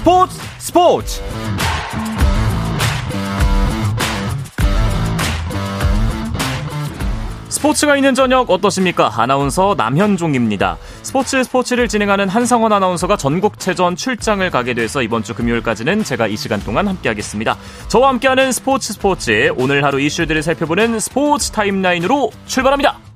스포츠 스포츠 스포츠가 있는 저녁 어떠십니까? 아나운서 남현종입니다. 스포츠 스포츠를 진행하는 한상원 아나운서가 전국체전 출장을 가게 돼서 이번 주 금요일까지는 제가 이 시간 동안 함께하겠습니다. 저와 함께하는 스포츠 스포츠 오늘 하루 이슈들을 살펴보는 스포츠 타임라인으로 출발합니다.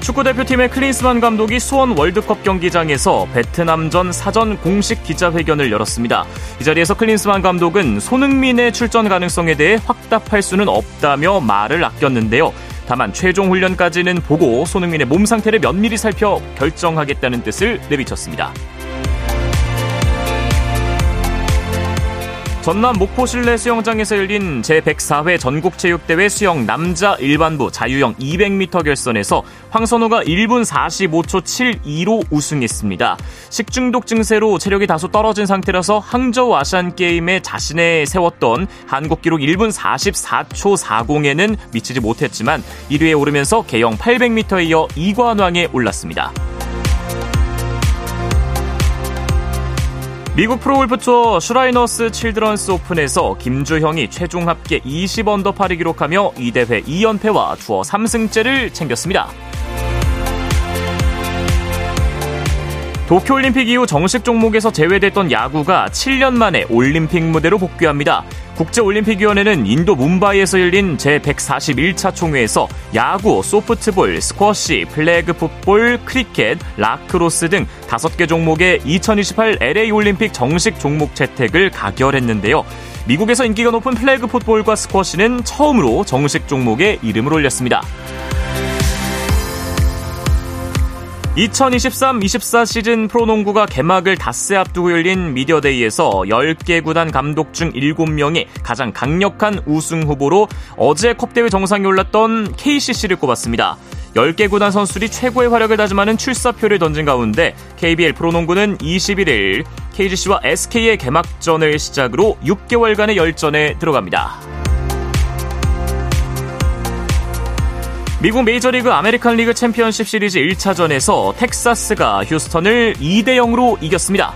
축구대표팀의 클린스만 감독이 수원 월드컵 경기장에서 베트남전 사전 공식 기자회견을 열었습니다. 이 자리에서 클린스만 감독은 손흥민의 출전 가능성에 대해 확답할 수는 없다며 말을 아꼈는데요. 다만 최종 훈련까지는 보고 손흥민의 몸 상태를 면밀히 살펴 결정하겠다는 뜻을 내비쳤습니다. 전남 목포 실내 수영장에서 열린 제104회 전국체육대회 수영 남자 일반부 자유형 200m 결선에서 황선우가 1분 45초 72로 우승했습니다. 식중독 증세로 체력이 다소 떨어진 상태라서 항저우 아시안게임에 자신이 세웠던 한국 기록 1분 44초 40에는 미치지 못했지만 1위에 오르면서 계영 800m에 이어 2관왕에 올랐습니다. 미국 프로골프 투어 슈라이너스 칠드런스 오픈에서 김주형이 최종 합계 20언더파를 기록하며 이 대회 2연패와 투어 3승째를 챙겼습니다. 도쿄올림픽 이후 정식 종목에서 제외됐던 야구가 7년 만에 올림픽 무대로 복귀합니다. 국제올림픽위원회는 인도 뭄바이에서 열린 제141차 총회에서 야구, 소프트볼, 스쿼시, 플래그 풋볼, 크리켓, 라크로스 등 5개 종목의 2028 LA 올림픽 정식 종목 채택을 가결했는데요. 미국에서 인기가 높은 플래그 풋볼과 스쿼시는 처음으로 정식 종목에 이름을 올렸습니다. 2023-24 시즌 프로농구가 개막을 닷새 앞두고 열린 미디어데이에서 10개 구단 감독 중 7명이 가장 강력한 우승 후보로 어제 컵대회 정상에 올랐던 KCC를 꼽았습니다. 10개 구단 선수들이 최고의 활약을 다짐하는 출사표를 던진 가운데 KBL 프로농구는 21일 KGC와 SK의 개막전을 시작으로 6개월간의 열전에 들어갑니다. 미국 메이저리그 아메리칸 리그 챔피언십 시리즈 1차전에서 텍사스가 휴스턴을 2대 0으로 이겼습니다.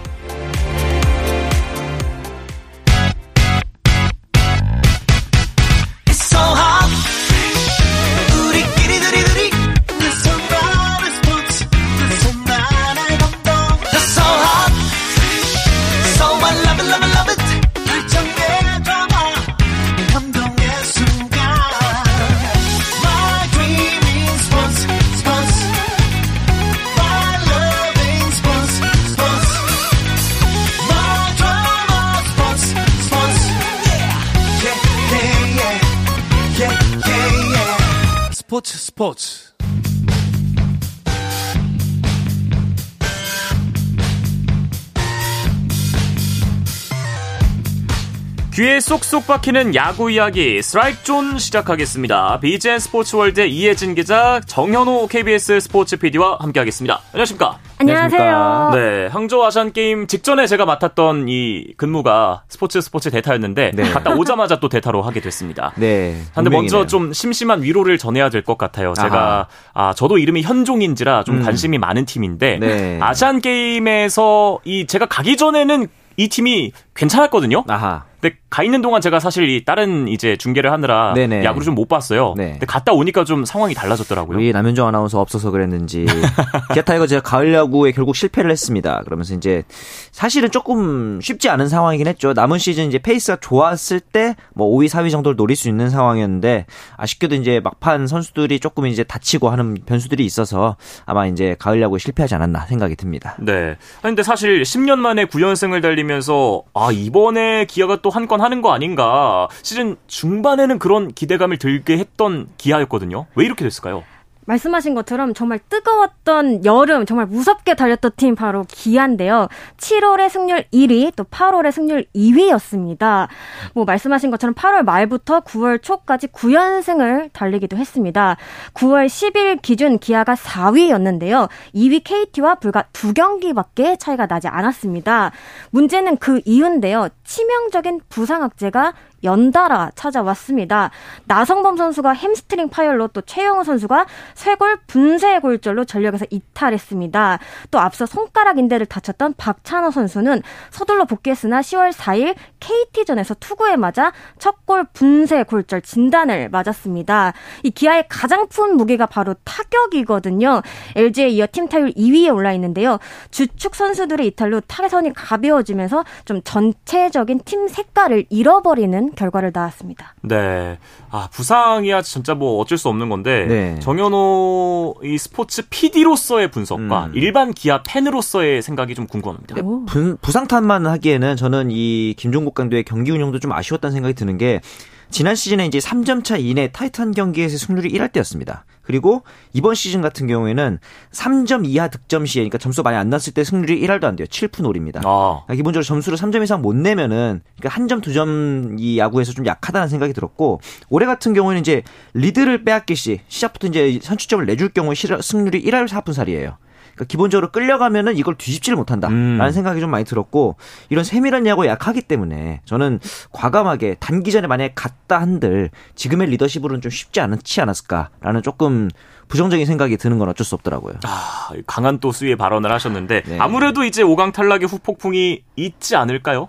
귀에 쏙쏙 박히는 야구 이야기 스트라이크 존 시작하겠습니다. 비즈엔 스포츠월드 이혜진 기자, 정현호 KBS 스포츠 PD와 함께하겠습니다. 안녕하십니까? 안녕하세요. 네, 항저우 아시안 게임 직전에 제가 맡았던 이 근무가 스포츠 스포츠 대타였는데 네. 갔다 오자마자 또 대타로 하게 됐습니다. 네. 근데 먼저 좀 심심한 위로를 전해야 될 것 같아요. 제가 아하. 아 저도 이름이 현종인지라 좀 음. 관심이 많은 팀인데 네. 아시안 게임에서 이 제가 가기 전에는 이 팀이 괜찮았거든요. 아하. 근데 가 있는 동안 제가 사실 이 다른 이제 중계를 하느라 네네. 야구를 좀 못 봤어요. 네. 근데 갔다 오니까 좀 상황이 달라졌더라고요. 우리 남현종 아나운서 없어서 그랬는지 기아 타이거즈가 가을 야구에 결국 실패를 했습니다. 그러면서 이제 사실은 조금 쉽지 않은 상황이긴 했죠. 남은 시즌 이제 페이스가 좋았을 때 뭐 5위, 4위 정도를 노릴 수 있는 상황이었는데 아쉽게도 이제 막판 선수들이 조금 이제 다치고 하는 변수들이 있어서 아마 이제 가을 야구에 실패하지 않았나 생각이 듭니다. 네. 근데 사실 10년 만에 9연승을 달리면서 아 이번에 기아가 또한 건 하는 거 아닌가 시즌 중반에는 그런 기대감을 들게 했던 기아였거든요. 왜 이렇게 됐을까요? 말씀하신 것처럼 정말 뜨거웠던 여름, 정말 무섭게 달렸던 팀 바로 기아인데요. 7월에 승률 1위, 또 8월에 승률 2위였습니다. 뭐 말씀하신 것처럼 8월 말부터 9월 초까지 9연승을 달리기도 했습니다. 9월 10일 기준 기아가 4위였는데요. 2위 KT와 불과 두 경기밖에 차이가 나지 않았습니다. 문제는 그 이유인데요. 치명적인 부상 악재가 연달아 찾아왔습니다. 나성범 선수가 햄스트링 파열로 또 최형우 선수가 쇄골 분쇄 골절로 전력에서 이탈했습니다. 또 앞서 손가락 인대를 다쳤던 박찬호 선수는 서둘러 복귀했으나 10월 4일 KT전에서 투구에 맞아 척골 분쇄 골절 진단을 받았습니다. 이 기아의 가장 큰 무게가 바로 타격이거든요. LG에 이어 팀 타율 2위에 올라 있는데요. 주축 선수들의 이탈로 타선이 가벼워지면서 좀 전체적인 팀 색깔을 잃어버리는 결과를 낳았습니다. 네. 아, 부상이야 진짜 뭐 어쩔 수 없는 건데 네. 정현호 이 스포츠 PD로서의 분석과 음. 일반 기아 팬으로서의 생각이 좀 궁금합니다. 부, 부상탄만 하기에는 저는 이 김종국 감독의 경기 운영도 좀 아쉬웠다는 생각이 드는 게 지난 시즌에 이제 3점 차 이내 타이탄 경기에서 승률이 1할 때였습니다. 그리고 이번 시즌 같은 경우에는 3점 이하 득점 시에 그러니까 점수 많이 안 났을 때 승률이 1할도 안 돼요. 7푼 5입니다. 아. 그러니까 기본적으로 점수를 3점 이상 못 내면은 그러니까 한 점, 두점이 야구에서 좀 약하다는 생각이 들었고 올해 같은 경우에는 이제 리드를 빼앗길 시 시작부터 이제 선취점을 내줄 경우에 승률이 1할 4푼 살이에요. 그러니까 기본적으로 끌려가면은 이걸 뒤집지를 못한다라는 음. 생각이 좀 많이 들었고 이런 세밀한 야구에 약하기 때문에 저는 과감하게 단기전에 만약에 갔다 한들 지금의 리더십으로는 좀 쉽지 않지 않았을까라는 조금 부정적인 생각이 드는 건 어쩔 수 없더라고요. 아, 강한 또 수위의 발언을 하셨는데 네. 아무래도 이제 5강 탈락의 후폭풍이 있지 않을까요?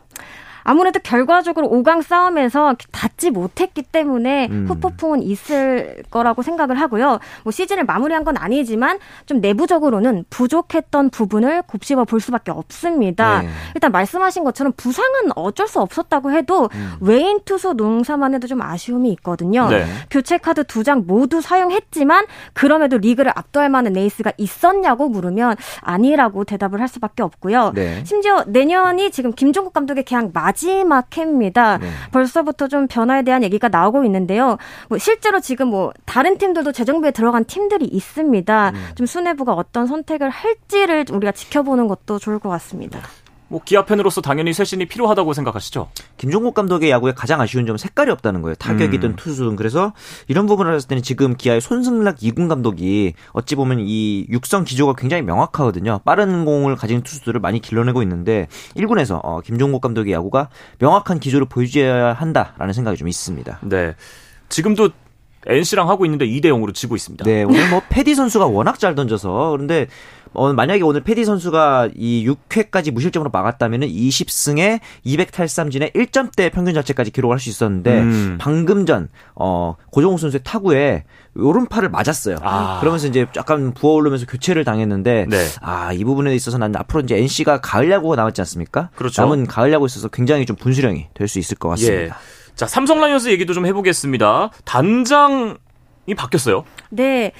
아무래도 결과적으로 5강 싸움에서 닿지 못했기 때문에 음. 후폭풍은 있을 거라고 생각을 하고요. 뭐 시즌을 마무리한 건 아니지만 좀 내부적으로는 부족했던 부분을 곱씹어 볼 수밖에 없습니다. 네. 일단 말씀하신 것처럼 부상은 어쩔 수 없었다고 해도 음. 외인 투수 농사만 해도 좀 아쉬움이 있거든요. 네. 교체 카드 두 장 모두 사용했지만 그럼에도 리그를 압도할 만한 에이스가 있었냐고 물으면 아니라고 대답을 할 수밖에 없고요. 네. 심지어 내년이 지금 김종국 감독의 계약 맞 마지막 해입니다. 네. 벌써부터 좀 변화에 대한 얘기가 나오고 있는데요. 뭐 실제로 지금 뭐 다른 팀들도 재정비에 들어간 팀들이 있습니다. 음. 좀 수뇌부가 어떤 선택을 할지를 우리가 지켜보는 것도 좋을 것 같습니다. 뭐 기아 팬으로서 당연히 쇄신이 필요하다고 생각하시죠? 김종국 감독의 야구에 가장 아쉬운 점은 색깔이 없다는 거예요. 타격이든 음. 투수든 그래서 이런 부분을 봤을 때는 지금 기아의 손승락 이군 감독이 어찌 보면 이 육성 기조가 굉장히 명확하거든요. 빠른 공을 가진 투수들을 많이 길러내고 있는데 1군에서 어, 김종국 감독의 야구가 명확한 기조를 보여줘야 한다라는 생각이 좀 있습니다. 네. 지금도 NC랑 하고 있는데 2대 0으로 지고 있습니다. 네, 오늘 뭐 패디 선수가 워낙 잘 던져서 그런데 어, 만약에 오늘 패디 선수가 이 6회까지 무실점으로 막았다면 은 20승에 200탈삼진에 1점대 평균 자체까지 기록을 할수 있었는데 음. 방금 전 어, 고종욱 선수의 타구에 오른팔을 맞았어요. 아. 그러면서 이제 약간 부어오르면서 교체를 당했는데 네. 아, 이 부분에 있어서 난 앞으로 이제 NC가 가을 야구가 남았지 않습니까? 그렇죠. 남은 가을 야구에 있어서 굉장히 좀 분수령이 될 수 있을 것 같습니다. 예. 자, 삼성 라이온스 얘기도 좀 해보겠습니다. 단장이 바뀌었어요. 네.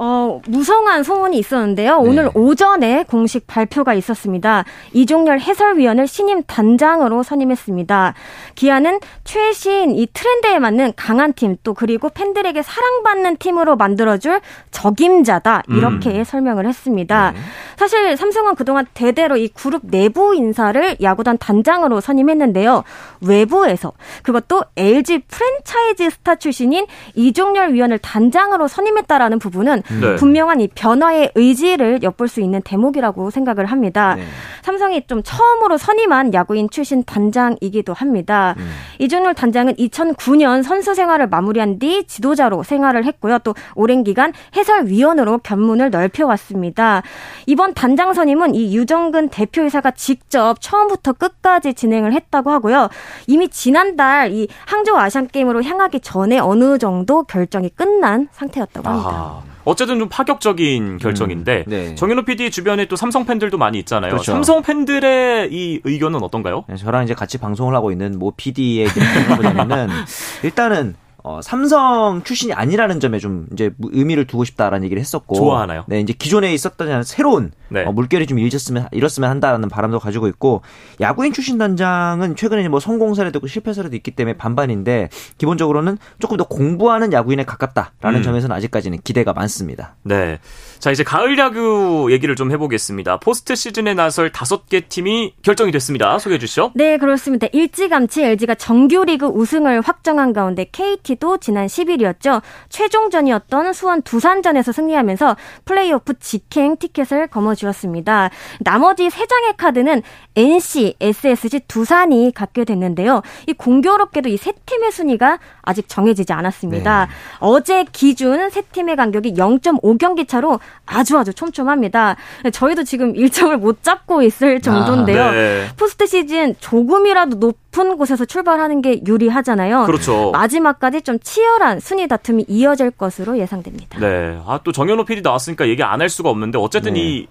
어, 무성한 소문이 있었는데요. 네. 오늘 오전에 공식 발표가 있었습니다. 이종열 해설위원을 신임 단장으로 선임했습니다. 기아는 최신 이 트렌드에 맞는 강한 팀, 또 그리고 팬들에게 사랑받는 팀으로 만들어줄 적임자다. 이렇게 음. 설명을 했습니다. 네. 사실 삼성은 그동안 대대로 이 그룹 내부 인사를 야구단 단장으로 선임했는데요. 외부에서 그것도 LG 프랜차이즈 스타 출신인 이종열 위원을 단장으로 선임했다라는 부분은 네. 분명한 이 변화의 의지를 엿볼 수 있는 대목이라고 생각을 합니다. 네. 삼성이 좀 처음으로 선임한 야구인 출신 단장이기도 합니다. 음. 이준열 단장은 2009년 선수 생활을 마무리한 뒤 지도자로 생활을 했고요. 또 오랜 기간 해설위원으로 견문을 넓혀왔습니다. 이번 단장 선임은 이 유정근 대표이사가 직접 처음부터 끝까지 진행을 했다고 하고요. 이미 지난달 이 항저우 아시안 게임으로 향하기 전에 어느 정도 결정이 끝난 상태였다고 합니다. 아. 어쨌든 좀 파격적인 결정인데 음, 네. 정현우 PD 주변에 또 삼성 팬들도 많이 있잖아요. 그렇죠. 삼성 팬들의 이 의견은 어떤가요? 네, 저랑 이제 같이 방송을 하고 있는 모 PD의 의견을 보자면은 일단은 어, 삼성 출신이 아니라는 점에 좀 이제 의미를 두고 싶다라는 얘기를 했었고 좋아하나요? 네, 이제 기존에 있었던 새로운 네. 어, 물결이 좀 일었으면 이렇으면 한다라는 바람도 가지고 있고 야구인 출신 단장은 최근에 뭐 성공 사례도 있고 실패 사례도 있기 때문에 반반인데 기본적으로는 조금 더 공부하는 야구인에 가깝다라는 음. 점에서는 아직까지는 기대가 많습니다. 네. 자, 이제 가을 야구 얘기를 좀 해보겠습니다. 포스트 시즌에 나설 다섯 개 팀이 결정이 됐습니다. 소개해 주시죠. 네, 그렇습니다. 일찌감치 LG가 정규리그 우승을 확정한 가운데 KT SSG도 지난 10일이었죠. 최종전이었던 수원 두산전에서 승리하면서 플레이오프 직행 티켓을 거머쥐었습니다. 나머지 3장의 카드는 NC, SSG, 두산이 갖게 됐는데요. 이 공교롭게도 이 세 팀의 순위가 아직 정해지지 않았습니다. 네. 어제 기준 세 팀의 간격이 0.5경기 차로 아주 아주 촘촘합니다. 저희도 지금 일정을 못 잡고 있을 정도인데요. 아, 네. 포스트 시즌 조금이라도 높 은 곳에서 출발하는 게 유리하잖아요. 그렇죠. 마지막까지 좀 치열한 순위 다툼이 이어질 것으로 예상됩니다. 네. 아, 또 정현호 PD 나왔으니까 얘기 안 할 수가 없는데 어쨌든 네. 이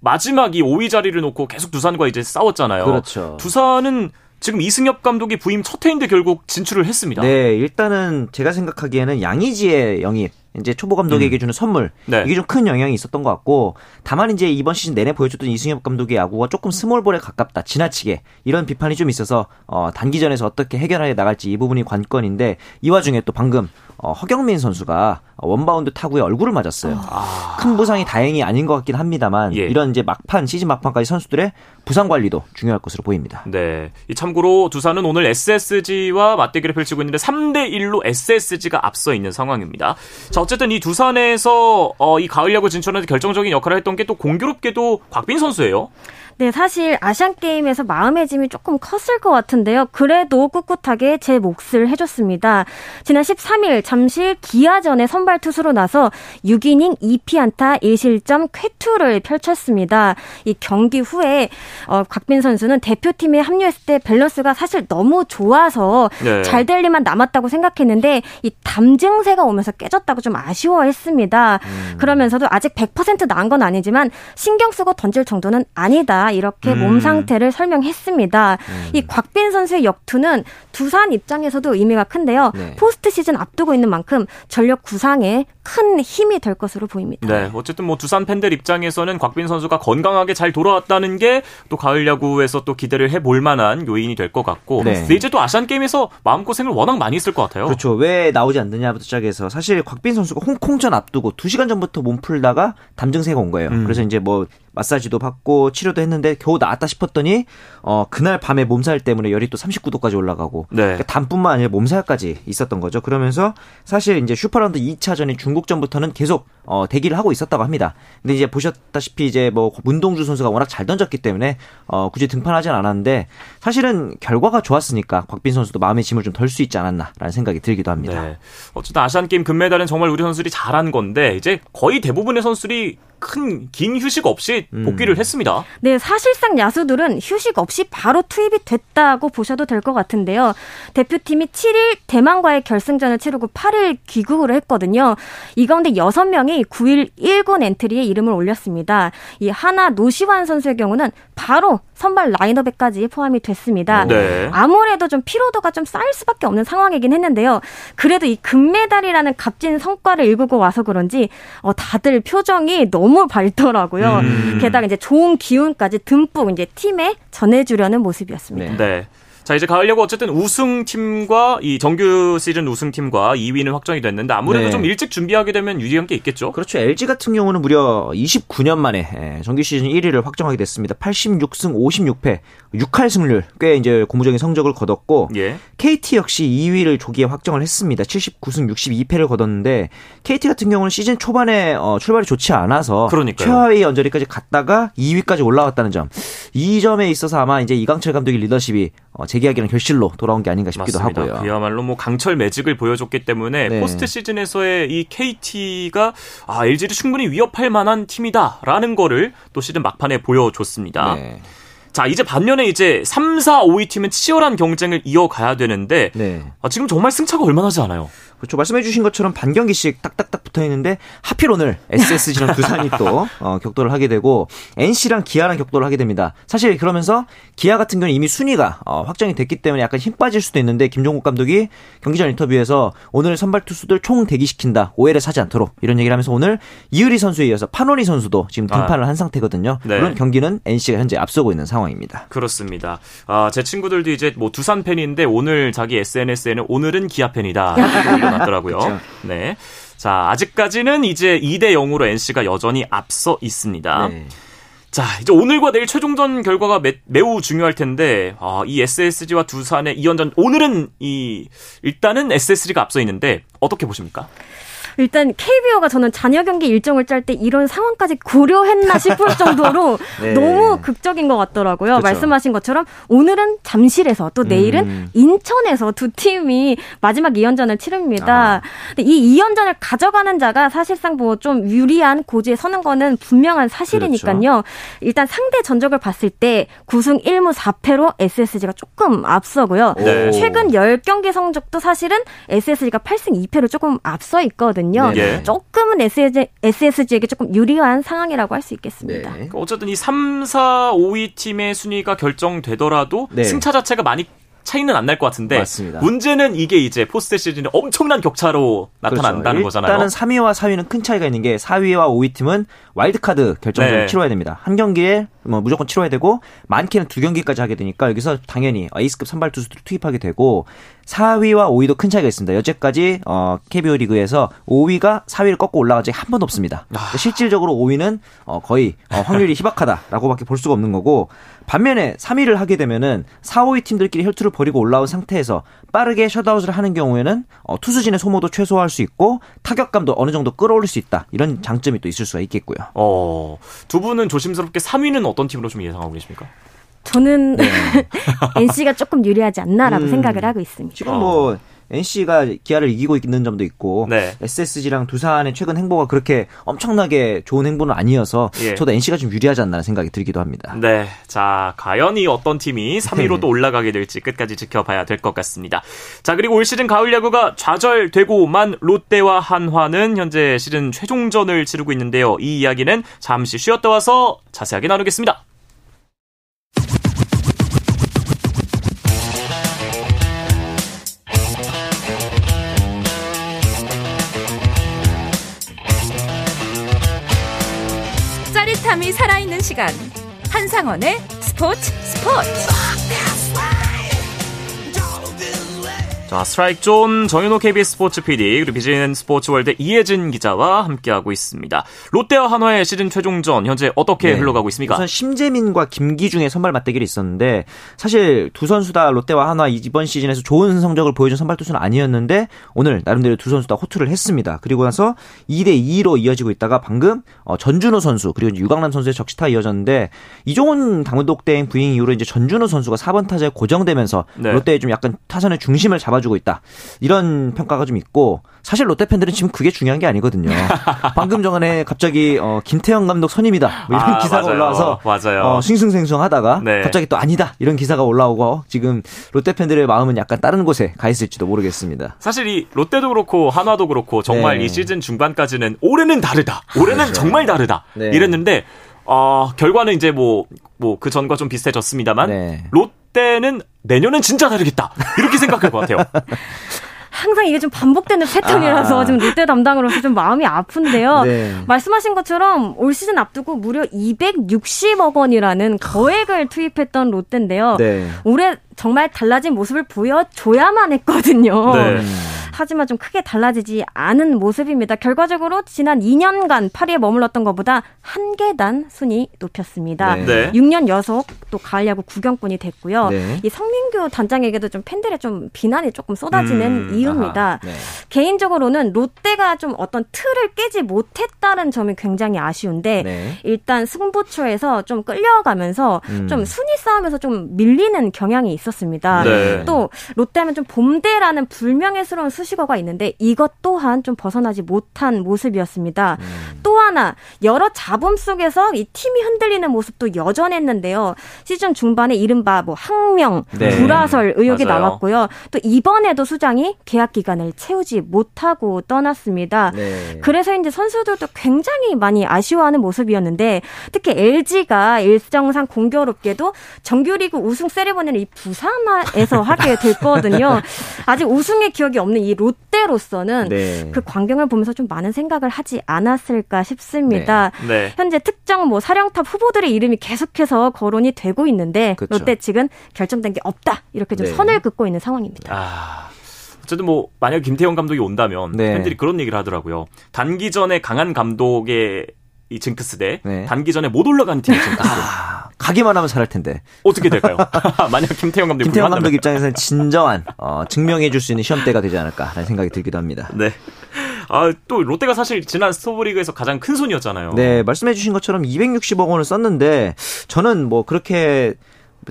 마지막 이 5위 자리를 놓고 계속 두산과 이제 싸웠잖아요. 그렇죠. 두산은 지금 이승엽 감독이 부임 첫 해인데 결국 진출을 했습니다. 네, 일단은 제가 생각하기에는 양의지의 영입 이제 초보 감독에게 음. 주는 선물 네. 이게 좀 큰 영향이 있었던 것 같고 다만 이제 이번 시즌 내내 보여줬던 이승엽 감독의 야구가 조금 스몰볼에 가깝다 지나치게 이런 비판이 좀 있어서 어, 단기전에서 어떻게 해결해 나갈지 이 부분이 관건인데 이 와중에 또 방금 어, 허경민 선수가 원바운드 타구에 얼굴을 맞았어요. 아. 큰 부상이 다행히 아닌 것 같긴 합니다만 예. 이런 이제 막판 시즌 막판까지 선수들의 부상 관리도 중요할 것으로 보입니다. 네. 이 참고로 두산은 오늘 SSG와 맞대결을 펼치고 있는데 3대 1로 SSG가 앞서 있는 상황입니다. 자, 어쨌든 이 두산에서 어, 이 가을 야구 진출하는 결정적인 역할을 했던 게 또 공교롭게도 곽빈 선수예요. 네, 사실 아시안 게임에서 마음의 짐이 조금 컸을 것 같은데요. 그래도 꿋꿋하게 제 몫을 해줬습니다. 지난 13일 잠실 기아전에 선발 투수로 나서 6이닝 2피안타 1실점 쾌투를 펼쳤습니다. 이 경기 후에 어, 곽빈 선수는 대표팀에 합류했을 때 밸런스가 사실 너무 좋아서 네. 잘될 일만 남았다고 생각했는데 이 담증세가 오면서 깨졌다고 좀 아쉬워했습니다. 음. 그러면서도 아직 100% 나은 건 아니지만 신경 쓰고 던질 정도는 아니다. 이렇게 음. 몸 상태를 설명했습니다. 음. 이 곽빈 선수의 역투는 두산 입장에서도 의미가 큰데요. 네. 포스트 시즌 앞두고 있는 만큼 전력 구상에 큰 힘이 될 것으로 보입니다. 네, 어쨌든 뭐 두산 팬들 입장에서는 곽빈 선수가 건강하게 잘 돌아왔다는 게 또 가을 야구에서 또 기대를 해볼 만한 요인이 될 것 같고 네. 근데 이제 또 아시안 게임에서 마음 고생을 워낙 많이 했을 것 같아요. 그렇죠. 왜 나오지 않느냐부터 시작해서 사실 곽빈 선수가 홍콩전 앞두고 2 시간 전부터 몸 풀다가 담증세가 온 거예요. 음. 그래서 이제 뭐 마사지도 받고 치료도 했는데 겨우 나았다 싶었더니 어 그날 밤에 몸살 때문에 열이 또 39도까지 올라가고 네. 그러니까 담뿐만 아니라 몸살까지 있었던 거죠. 그러면서 사실 이제 슈퍼라운드 2차전인 중국 전부터는 계속 어 대기를 하고 있었다고 합니다. 근데 이제 보셨다시피 이제 뭐 문동주 선수가 워낙 잘 던졌기 때문에 어 굳이 등판하진 않았는데 사실은 결과가 좋았으니까 곽빈 선수도 마음의 짐을 좀 덜 수 있지 않았나라는 생각이 들기도 합니다. 네. 어쨌든 아시안 게임 금메달은 정말 우리 선수들이 잘한 건데 이제 거의 대부분의 선수들이 큰 긴 휴식 없이 음. 복귀를 음. 했습니다. 네, 사실상 야수들은 휴식 없이 바로 투입이 됐다고 보셔도 될 것 같은데요. 대표팀이 7일 대만과의 결승전을 치르고 8일 귀국을 했거든요. 이 가운데 6명이 9일 1군 엔트리에 이름을 올렸습니다. 이 하나 노시환 선수의 경우는 바로 선발 라인업에까지 포함이 됐습니다. 네. 아무래도 좀 피로도가 좀 쌓일 수밖에 없는 상황이긴 했는데요. 그래도 이 금메달이라는 값진 성과를 일구고 와서 그런지 어, 다들 표정이 너무 밝더라고요. 음. 게다가 이제 좋은 기운까지 듬뿍 이제 팀에 전해주려는 모습이었습니다. 네. 네. 자, 이제 가을 야구 어쨌든 우승팀과 이 정규 시즌 우승팀과 2위는 확정이 됐는데 아무래도 네. 좀 일찍 준비하게 되면 유리한 게 있겠죠? 그렇죠. LG 같은 경우는 무려 29년 만에 예, 정규 시즌 1위를 확정하게 됐습니다. 86승 56패, 6할 승률 꽤 이제 고무적인 성적을 거뒀고 예. KT 역시 2위를 조기에 확정을 했습니다. 79승 62패를 거뒀는데 KT 같은 경우는 시즌 초반에 어, 출발이 좋지 않아서 그러니까요. 최하위 언저리까지 갔다가 2위까지 올라왔다는 점. 이 점에 있어서 아마 이제 이강철 감독의 리더십이 어, 재계약이랑 결실로 돌아온 게 아닌가 싶기도 맞습니다. 하고요. 그야말로 뭐 강철 매직을 보여줬기 때문에 네. 포스트 시즌에서의 이 KT가 아, LG를 충분히 위협할 만한 팀이다라는 거를 또 시즌 막판에 보여줬습니다. 네. 자, 이제 반면에 이제 3, 4, 5위 팀은 치열한 경쟁을 이어가야 되는데 네. 아, 지금 정말 승차가 얼마나지 않아요. 그렇죠. 말씀해주신 것처럼 반경기씩 딱딱딱 붙어 있는데 하필 오늘 SSG랑 두산이 또 어, 격돌을 하게 되고 NC랑 기아랑 격돌을 하게 됩니다. 사실 그러면서 기아 같은 경우는 이미 순위가 어, 확정이 됐기 때문에 약간 힘 빠질 수도 있는데 김종국 감독이 경기 전 인터뷰에서 오늘 선발 투수들 총 대기시킨다 오해를 사지 않도록 이런 얘기를 하면서 오늘 이의리 선수에 이어서 판원희 선수도 지금 등판을 아. 한 상태거든요. 네. 물론 경기는 NC가 현재 앞서고 있는 상황입니다. 그렇습니다. 아, 제 친구들도 이제 뭐 두산 팬인데 오늘 자기 SNS에는 오늘은 기아 팬이다. 났더라고요. 네. 자, 아직까지는 이제 2대 0으로 NC가 여전히 앞서 있습니다. 네. 자, 이제 오늘과 내일 최종전 결과가 매, 매우 중요할 텐데, 아, 이 SSG와 두산의 2연전, 오늘은 이, 일단은 SSG가 앞서 있는데, 어떻게 보십니까? 일단 KBO가 저는 잔여 경기 일정을 짤 때 이런 상황까지 고려했나 싶을 정도로 네. 너무 극적인 것 같더라고요. 그렇죠. 말씀하신 것처럼 오늘은 잠실에서 또 내일은 음. 인천에서 두 팀이 마지막 2연전을 치릅니다. 아. 근데 이 2연전을 가져가는 자가 사실상 뭐 좀 유리한 고지에 서는 거는 분명한 사실이니까요. 그렇죠. 일단 상대 전적을 봤을 때 9승 1무 4패로 SSG가 조금 앞서고요. 네. 최근 10경기 성적도 사실은 SSG가 8승 2패로 조금 앞서 있거든요. 있거든요. 네. 조금은 SSG, SSG에게 조금 유리한 상황이라고 할 수 있겠습니다. 네. 그러니까 어쨌든 이 3, 4, 5위 팀의 순위가 결정되더라도 네. 승차 자체가 많이 차이는 안 날 것 같은데 맞습니다. 문제는 이게 이제 포스트 시즌에 엄청난 격차로 나타난다는 그렇죠. 거잖아요. 일단은 3위와 4위는 큰 차이가 있는 게 4위와 5위 팀은 와일드카드 결정전을 네. 치러야 됩니다. 한 경기에 뭐 무조건 치러야 되고 많게는 두 경기까지 하게 되니까 여기서 당연히 에이스급 선발 투수들을 투입하게 되고 4위와 5위도 큰 차이가 있습니다. 여태까지 어, KBO 리그에서 5위가 4위를 꺾고 올라간 적이 한 번도 없습니다. 아. 실질적으로 5위는 어, 거의 어, 확률이 희박하다라고밖에 볼 수가 없는 거고 반면에 3위를 하게 되면은 4, 5위 팀들끼리 혈투를 벌이고 올라온 상태에서 빠르게 셧아웃을 하는 경우에는 어, 투수진의 소모도 최소화할 수 있고 타격감도 어느 정도 끌어올릴 수 있다. 이런 장점이 또 있을 수가 있겠고요. 어, 두 분은 조심스럽게 3위는 어떤 팀으로 좀 예상하고 계십니까? 저는 네. NC가 조금 유리하지 않나라고 음, 생각을 하고 있습니다. 지금 뭐 NC가 기아를 이기고 있는 점도 있고 네. SSG랑 두산의 최근 행보가 그렇게 엄청나게 좋은 행보는 아니어서 예. 저도 NC가 좀 유리하지 않나 생각이 들기도 합니다. 네. 자, 과연 이 어떤 팀이 3위로 또 올라가게 될지 끝까지 지켜봐야 될 것 같습니다. 자, 그리고 올 시즌 가을 야구가 좌절되고만 롯데와 한화는 현재 시즌 최종전을 치르고 있는데요. 이 이야기는 잠시 쉬었다 와서 자세하게 나누겠습니다. 짜릿함이 살아있는 시간. 한상원의 스포츠 스포츠 자, 스트라이크 존 정현호 KBS 스포츠 PD 그리고 비즈엔 스포츠 월드 이혜진 기자와 함께하고 있습니다. 롯데와 한화의 시즌 최종전 현재 어떻게 네. 흘러가고 있습니까? 우선 심재민과 김기중의 선발 맞대결이 있었는데 사실 두 선수 다 롯데와 한화 이번 시즌에서 좋은 성적을 보여준 선발 투수는 아니었는데 오늘 나름대로 두 선수 다 호투를 했습니다. 그리고 나서 2대 2로 이어지고 있다가 방금 어, 전준호 선수 그리고 유강남 선수의 적시타 이어졌는데 이종훈 당문독대행 부인 이후로 이제 전준호 선수가 4번 타자에 고정되면서 네. 롯데의 좀 약간 타선의 중심을 잡아 잡아주고 있다. 이런 평가가 좀 있고 사실 롯데 팬들은 지금 그게 중요한 게 아니거든요. 방금 전에 갑자기 어, 김태형 감독 선임이다 뭐 이런 아, 기사가 맞아요. 올라와서 맞아요. 어, 싱숭생숭하다가 네. 갑자기 또 아니다 이런 기사가 올라오고 지금 롯데 팬들의 마음은 약간 다른 곳에 가 있을지도 모르겠습니다. 사실 이 롯데도 그렇고 한화도 그렇고 정말 네. 이 시즌 중반까지는 올해는 다르다. 올해는 그렇죠. 정말 다르다. 네. 이랬는데 어, 결과는 이제 뭐, 뭐, 그 전과 좀 비슷해졌습니다만, 네. 롯데는 내년엔 진짜 다르겠다. 이렇게 생각할 것 같아요. 항상 이게 좀 반복되는 패턴이라서 아. 지금 롯데 담당으로서 좀 마음이 아픈데요. 네. 말씀하신 것처럼 올 시즌 앞두고 무려 260억 원이라는 거액을 투입했던 롯데인데요. 네. 올해 정말 달라진 모습을 보여줘야만 했거든요. 네. 하지만 좀 크게 달라지지 않은 모습입니다. 결과적으로 지난 2년간 8위에 머물렀던 것보다 한 계단 순위 높였습니다. 네. 6년 연속 또 가을 야구 구경꾼이 됐고요. 네. 이 성민규 단장에게도 좀 팬들의 좀 비난이 조금 쏟아지는 음, 이유입니다. 네. 개인적으로는 롯데가 좀 어떤 틀을 깨지 못했다는 점이 굉장히 아쉬운데 네. 일단 승부처에서 좀 끌려가면서 음. 좀 순위 싸움에서 좀 밀리는 경향이 있었습니다. 네. 또 롯데하면 좀 봄대라는 불명예스러운 수시 수식어가 있는데 이것 또한 좀 벗어나지 못한 모습이었습니다. 음. 또 하나 여러 잡음 속에서 이 팀이 흔들리는 모습도 여전했는데요. 시즌 중반에 이른바 뭐 항명, 네. 불화설 의혹이 맞아요. 나왔고요. 또 이번에도 수장이 계약 기간을 채우지 못하고 떠났습니다. 네. 그래서 이제 선수들도 굉장히 많이 아쉬워하는 모습이었는데 특히 LG가 일정상 공교롭게도 정규리그 우승 세레머니를 이 부산에서 하게 됐거든요. 아직 우승의 기억이 없는 이 롯데로서는 네. 그 광경을 보면서 좀 많은 생각을 하지 않았을까 싶습니다. 네. 네. 현재 특정 뭐 사령탑 후보들의 이름이 계속해서 거론이 되고 있는데 그렇죠. 롯데 측은 결정된 게 없다 이렇게 좀 네. 선을 긋고 있는 상황입니다. 아. 어쨌든 뭐 만약 김태형 감독이 온다면 네. 팬들이 그런 얘기를 하더라고요. 단기 전에 강한 감독의 이 징크스 대 네. 단기 전에 못 올라가는 팀의 징크스. 아, 가기만 하면 잘할 텐데. 어떻게 될까요? 만약 김태형 감독이 김태형 감독 입장에서는 진정한 어, 증명해 줄 수 있는 시험대가 되지 않을까라는 생각이 들기도 합니다. 네. 아, 또 롯데가 사실 지난 스토브리그에서 가장 큰 손이었잖아요. 네, 말씀해 주신 것처럼 260억 원을 썼는데 저는 뭐 그렇게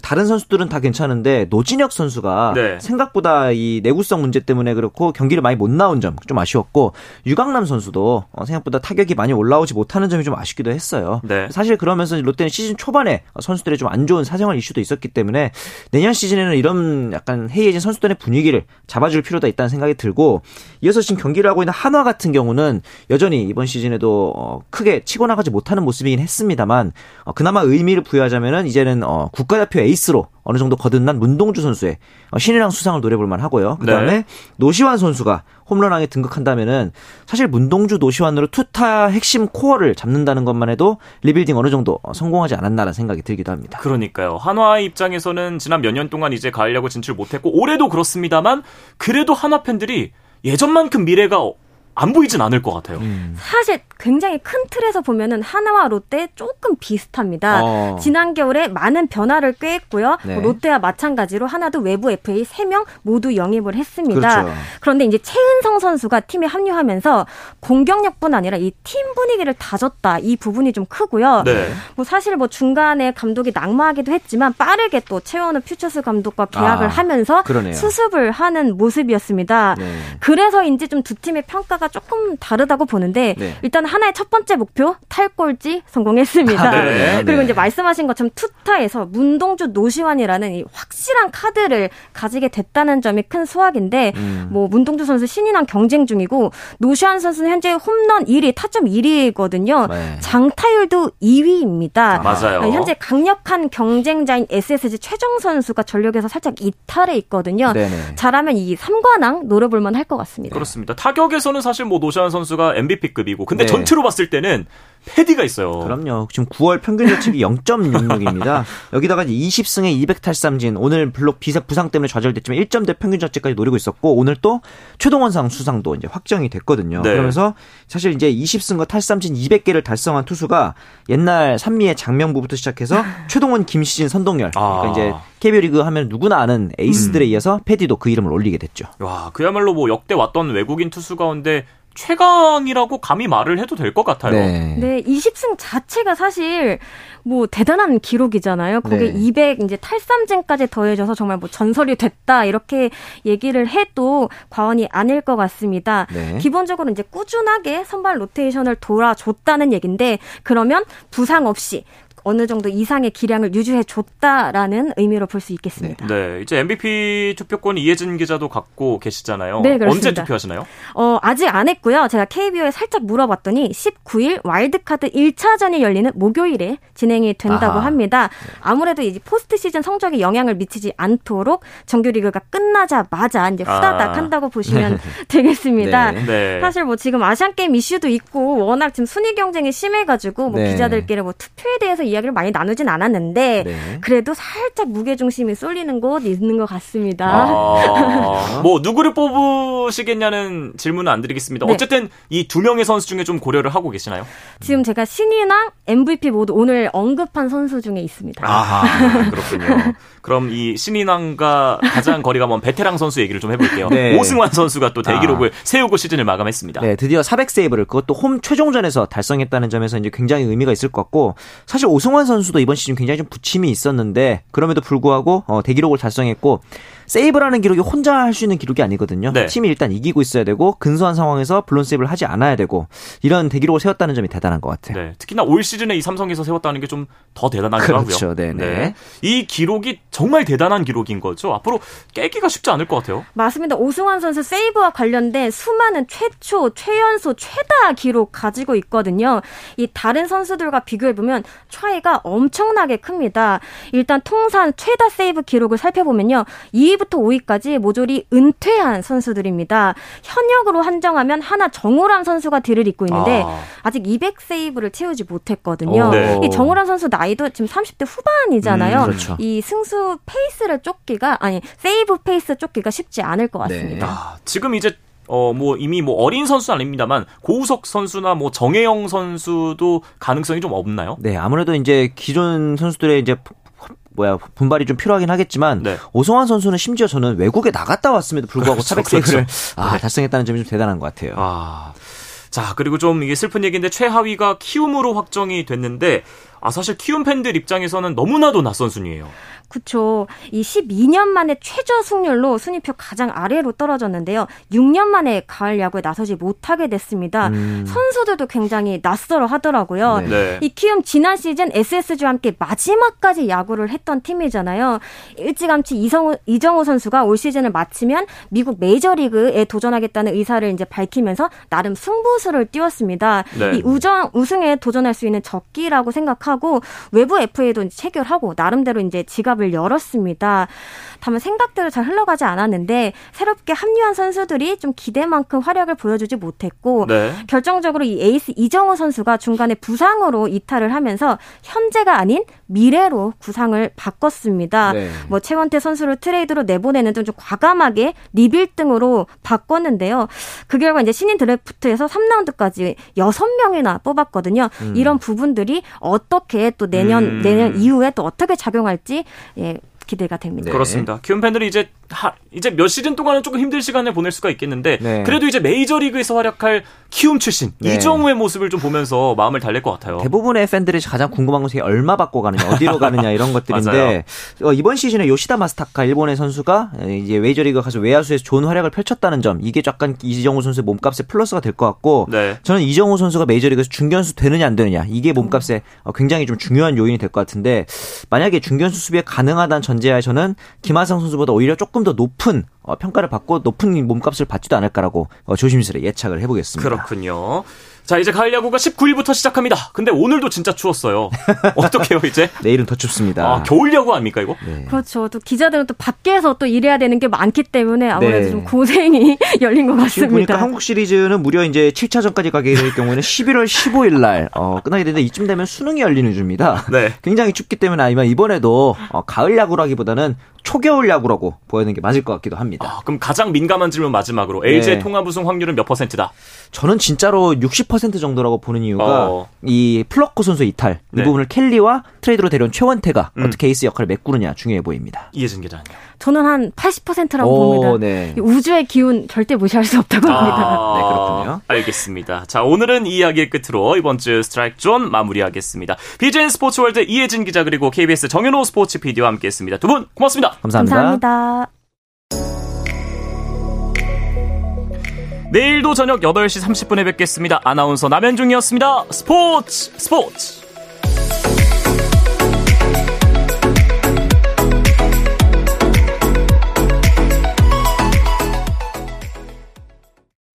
다른 선수들은 다 괜찮은데 노진혁 선수가 네. 생각보다 이 내구성 문제 때문에 그렇고 경기를 많이 못 나온 점 좀 아쉬웠고 유강남 선수도 어, 생각보다 타격이 많이 올라오지 못하는 점이 좀 아쉽기도 했어요. 네. 사실 그러면서 롯데는 시즌 초반에 선수들의 좀 안 좋은 사생활 이슈도 있었기 때문에 내년 시즌에는 이런 약간 해이해진 선수들의 분위기를 잡아줄 필요가 있다는 생각이 들고 이어서 지금 경기를 하고 있는 한화 같은 경우는 여전히 이번 시즌에도 어, 크게 치고 나가지 못하는 모습이긴 했습니다만 어, 그나마 의미를 부여하자면은 이제는 국가대표 에이스로 어느 정도 거듭난 문동주 선수의 신인왕 수상을 노려볼 만하고요. 그다음에 네. 노시환 선수가 홈런왕에 등극한다면은 사실 문동주 노시환으로 투타 핵심 코어를 잡는다는 것만 해도 리빌딩 어느 정도 성공하지 않았나라는 생각이 들기도 합니다. 그러니까요. 한화 입장에서는 지난 몇 년 동안 이제 가을 야구 진출 못했고 올해도 그렇습니다만 그래도 한화 팬들이 예전만큼 미래가 안 보이진 않을 것 같아요. 음. 사실 굉장히 큰 틀에서 보면은 한화와 롯데 조금 비슷합니다. 어. 지난 겨울에 많은 변화를 꾀했고요. 네. 뭐 롯데와 마찬가지로 한화도 외부 FA 3명 모두 영입을 했습니다. 그렇죠. 그런데 이제 채은성 선수가 팀에 합류하면서 공격력뿐 아니라 이 팀 분위기를 다졌다. 이 부분이 좀 크고요. 네. 뭐 사실 뭐 중간에 감독이 낙마하기도 했지만 빠르게 또 최원우 퓨처스 감독과 계약을 아, 하면서 그러네요. 수습을 하는 모습이었습니다. 네. 그래서인지 좀 두 팀의 평가가 조금 다르다고 보는데 네. 일단 하나의 첫 번째 목표 탈골지 성공했습니다. 아, 네. 그리고 네. 이제 말씀하신 것처럼 투타에서 문동주 노시환이라는 이 확실한 카드를 가지게 됐다는 점이 큰 수확인데 음. 뭐 문동주 선수 신인왕 경쟁 중이고 노시환 선수는 현재 홈런 1위, 타점 1위거든요. 네. 장타율도 2위입니다. 아, 맞아요. 현재 강력한 경쟁자인 SSG 최정 선수가 전력에서 살짝 이탈해 있거든요. 네네. 잘하면 이 3관왕 노려볼만 할 것 같습니다. 그렇습니다. 타격에서는 사실 뭐 노시환 선수가 MVP급이고 근데 네. 전체로 봤을 때는 패디가 있어요. 그럼요. 지금 9월 평균 자책이 0.66입니다. 여기다가 20승에 200탈삼진 오늘 블록 비사 부상 때문에 좌절됐지만 1점대 평균 자책까지 노리고 있었고 오늘 또 최동원상 수상도 이제 확정이 됐거든요. 네. 그러면서 사실 이제 20승과 탈삼진 200개를 달성한 투수가 옛날 산미의 장명부부터 시작해서 최동원, 김시진, 선동열 아. 그러니까 이제 KBO 리그 하면 누구나 아는 에이스들에 음. 이어서 패디도 그 이름을 올리게 됐죠. 와, 그야말로 뭐 역대 왔던 외국인 투수 가운데 최강이라고 감히 말을 해도 될 것 같아요. 네. 네, 20승 자체가 사실 뭐 대단한 기록이잖아요. 거기에 네. 200 이제 탈삼진까지 더해져서 정말 뭐 전설이 됐다 이렇게 얘기를 해도 과언이 아닐 것 같습니다. 네. 기본적으로 이제 꾸준하게 선발 로테이션을 돌아줬다는 얘긴데 그러면 부상 없이 어느 정도 이상의 기량을 유지해 줬다라는 의미로 볼 수 있겠습니다. 네. 네. 이제 MVP 투표권 이혜진 기자도 갖고 계시잖아요. 네, 그렇습니다. 언제 투표하시나요? 어, 아직 안 했고요. 제가 KBO에 살짝 물어봤더니 19일 와일드카드 1차전이 열리는 목요일에 진행이 된다고 아하. 합니다. 아무래도 이제 포스트 시즌 성적에 영향을 미치지 않도록 정규리그가 끝나자마자 이제 후다닥 아. 한다고 보시면 되겠습니다. 네. 네. 사실 뭐 지금 아시안 게임 이슈도 있고 워낙 지금 순위 경쟁이 심해가지고 뭐 네. 기자들끼리 뭐 투표에 대해서 이야 이야기를 많이 나누진 않았는데 네. 그래도 살짝 무게 중심이 쏠리는 곳 있는 것 같습니다. 아, 뭐 누구를 뽑으시겠냐는 질문은 안 드리겠습니다. 네. 어쨌든 이 두 명의 선수 중에 좀 고려를 하고 계시나요? 지금 제가 신인왕, MVP 모두 오늘 언급한 선수 중에 있습니다. 아 그렇군요. 그럼 이 신인왕과 가장 거리가 먼 베테랑 선수 얘기를 좀 해볼게요. 네. 오승환 선수가 또 대기록을 아. 세우고 시즌을 마감했습니다. 네, 드디어 400세이브를 그것도 홈 최종전에서 달성했다는 점에서 이제 굉장히 의미가 있을 것 같고 사실 오승 환 선수도 이번 시즌 굉장히 좀 부침이 있었는데 그럼에도 불구하고 어, 대기록을 달성했고 세이브라는 기록이 혼자 할 수 있는 기록이 아니거든요. 네. 팀이 일단 이기고 있어야 되고 근소한 상황에서 블론 세이브를 하지 않아야 되고 이런 대기록을 세웠다는 점이 대단한 것 같아요. 네. 특히나 올 시즌에 이 삼성에서 세웠다는 게 좀 더 대단하기도 그렇죠. 하고요. 네, 네. 네. 이 기록이 정말 대단한 기록인 거죠. 앞으로 깨기가 쉽지 않을 것 같아요. 맞습니다. 오승환 선수 세이브와 관련된 수많은 최초, 최연소, 최다 기록 가지고 있거든요. 이 다른 선수들과 비교해 보면 차이가 엄청나게 큽니다. 일단 통산 최다 세이브 기록을 살펴보면요. 2위부터 5위까지 모조리 은퇴한 선수들입니다. 현역으로 한정하면 한화 정우람 선수가 뒤를 잇고 있는데 아직 200 세이브를 채우지 못했거든요. 네. 이 정우람 선수 나이도 지금 30대 후반이잖아요. 음, 그렇죠. 이 승수 페이스를 쫓기가 아니 세이브 페이스 쫓기가 쉽지 않을 것 같습니다. 네. 아, 지금 이제 어, 뭐, 이미 뭐 어린 선수 아닙니다만, 고우석 선수나 뭐 정해영 선수도 가능성이 좀 없나요? 네, 아무래도 이제 기존 선수들의 이제 뭐야 분발이 좀 필요하긴 하겠지만 네. 오승환 선수는 심지어 저는 외국에 나갔다 왔음에도 불구하고 그렇죠, 400세이브를 그렇죠. 아, 네. 달성했다는 점이 좀 대단한 것 같아요. 아. 자, 그리고 좀 이게 슬픈 얘기인데 최하위가 키움으로 확정이 됐는데 아 사실 키움 팬들 입장에서는 너무나도 낯선 순위예요. 그쵸. 이 12년 만에 최저 승률로 순위표 가장 아래로 떨어졌는데요. 6년 만에 가을 야구에 나서지 못하게 됐습니다. 음. 선수들도 굉장히 낯설어 하더라고요. 네. 네. 이 키움 지난 시즌 SSG와 함께 마지막까지 야구를 했던 팀이잖아요. 일찌감치 이성우, 이정우 선수가 올 시즌을 마치면 미국 메이저리그에 도전하겠다는 의사를 이제 밝히면서 나름 승부수를 띄웠습니다. 네. 이 우정, 우승에 도전할 수 있는 적기라고 생각하고 외부 FA도 체결하고 나름대로 이제 지갑 지갑을 열었습니다. 다만 생각대로 잘 흘러가지 않았는데 새롭게 합류한 선수들이 좀 기대만큼 활약을 보여주지 못했고 네. 결정적으로 이 에이스 이정우 선수가 중간에 부상으로 이탈을 하면서 현재가 아닌 미래로 구상을 바꿨습니다. 네. 뭐 최원태 선수를 트레이드로 내보내는 등 좀 과감하게 리빌등으로 바꿨는데요. 그 결과 이제 신인 드래프트에서 3라운드까지 6명이나 뽑았거든요. 음. 이런 부분들이 어떻게 또 내년 음. 내년 이후에 또 어떻게 작용할지 예, 기대가 됩니다. 네. 그렇습니다. 키움 팬들이 이제 하, 이제 몇 시즌 동안은 조금 힘들 시간을 보낼 수가 있겠는데 네. 그래도 이제 메이저리그에서 활약할 키움 출신 네. 이정우의 모습을 좀 보면서 마음을 달랠 것 같아요. 대부분의 팬들이 가장 궁금한 것이 얼마 받고 가느냐, 어디로 가느냐 이런 것들인데 어, 이번 시즌에 요시다 마스타카 일본의 선수가 이제 메이저리그 가서 외야수에서 좋은 활약을 펼쳤다는 점 이게 약간 이정우 선수의 몸값에 플러스가 될 것 같고 네. 저는 이정우 선수가 메이저리그에서 중견수 되느냐 안 되느냐 이게 몸값에 어, 굉장히 좀 중요한 요인이 될 것 같은데 만약에 중견수 수비에 가능하다는 전제하에서는 김하성 선수보다 오히려 조금 더 높은 어, 평가를 받고 높은 몸값을 받지도 않을까라고 어, 조심스레 예측을 해보겠습니다. 그렇군요. 자, 이제 가을 야구가 19일부터 시작합니다. 근데 오늘도 진짜 추웠어요. 어떻게요, 이제? 내일은 더 춥습니다. 아, 겨울 야구 아닙니까, 이거? 네. 그렇죠. 또 기자들은 또 밖에서 또 일해야 되는 게 많기 때문에 아무래도 네. 좀 고생이 열린 것 같습니다. 지금 보니까 한국 시리즈는 무려 이제 7차전까지 가게 될 경우에는 11월 15일 날, 어, 끝나게 되는데 이쯤 되면 수능이 열리는 주입니다. 네. 굉장히 춥기 때문에 아니면 이번에도 어, 가을 야구라기보다는 초겨울 야구라고 보이는 게 맞을 것 같기도 합니다. 아, 그럼 가장 민감한 질문 마지막으로 LG의 네. 통합 우승 확률은 몇 퍼센트다? 저는 진짜로 60% 정도라고 보는 이유가 어. 이 플럿코 선수 이탈 네. 이 부분을 켈리와 트레이드로 데려온 최원태가 음. 어떻게 에이스 역할을 메꾸느냐 중요해 보입니다. 이혜진 기자님. 저는 한 80%라고 오, 봅니다. 네. 우주의 기운 절대 무시할 수 없다고 아, 합니다. 네, 그렇군요. 알겠습니다. 자, 오늘은 이 이야기의 끝으로 이번 주 스트라이크 존 마무리하겠습니다. BJN 스포츠월드 이혜진 기자 그리고 KBS 정현호 스포츠 PD와 함께했습니다. 두 분 고맙습니다. 감사합니다. 감사합니다. 내일도 저녁 8시 30분에 뵙겠습니다. 아나운서 남현중이었습니다. 스포츠 스포츠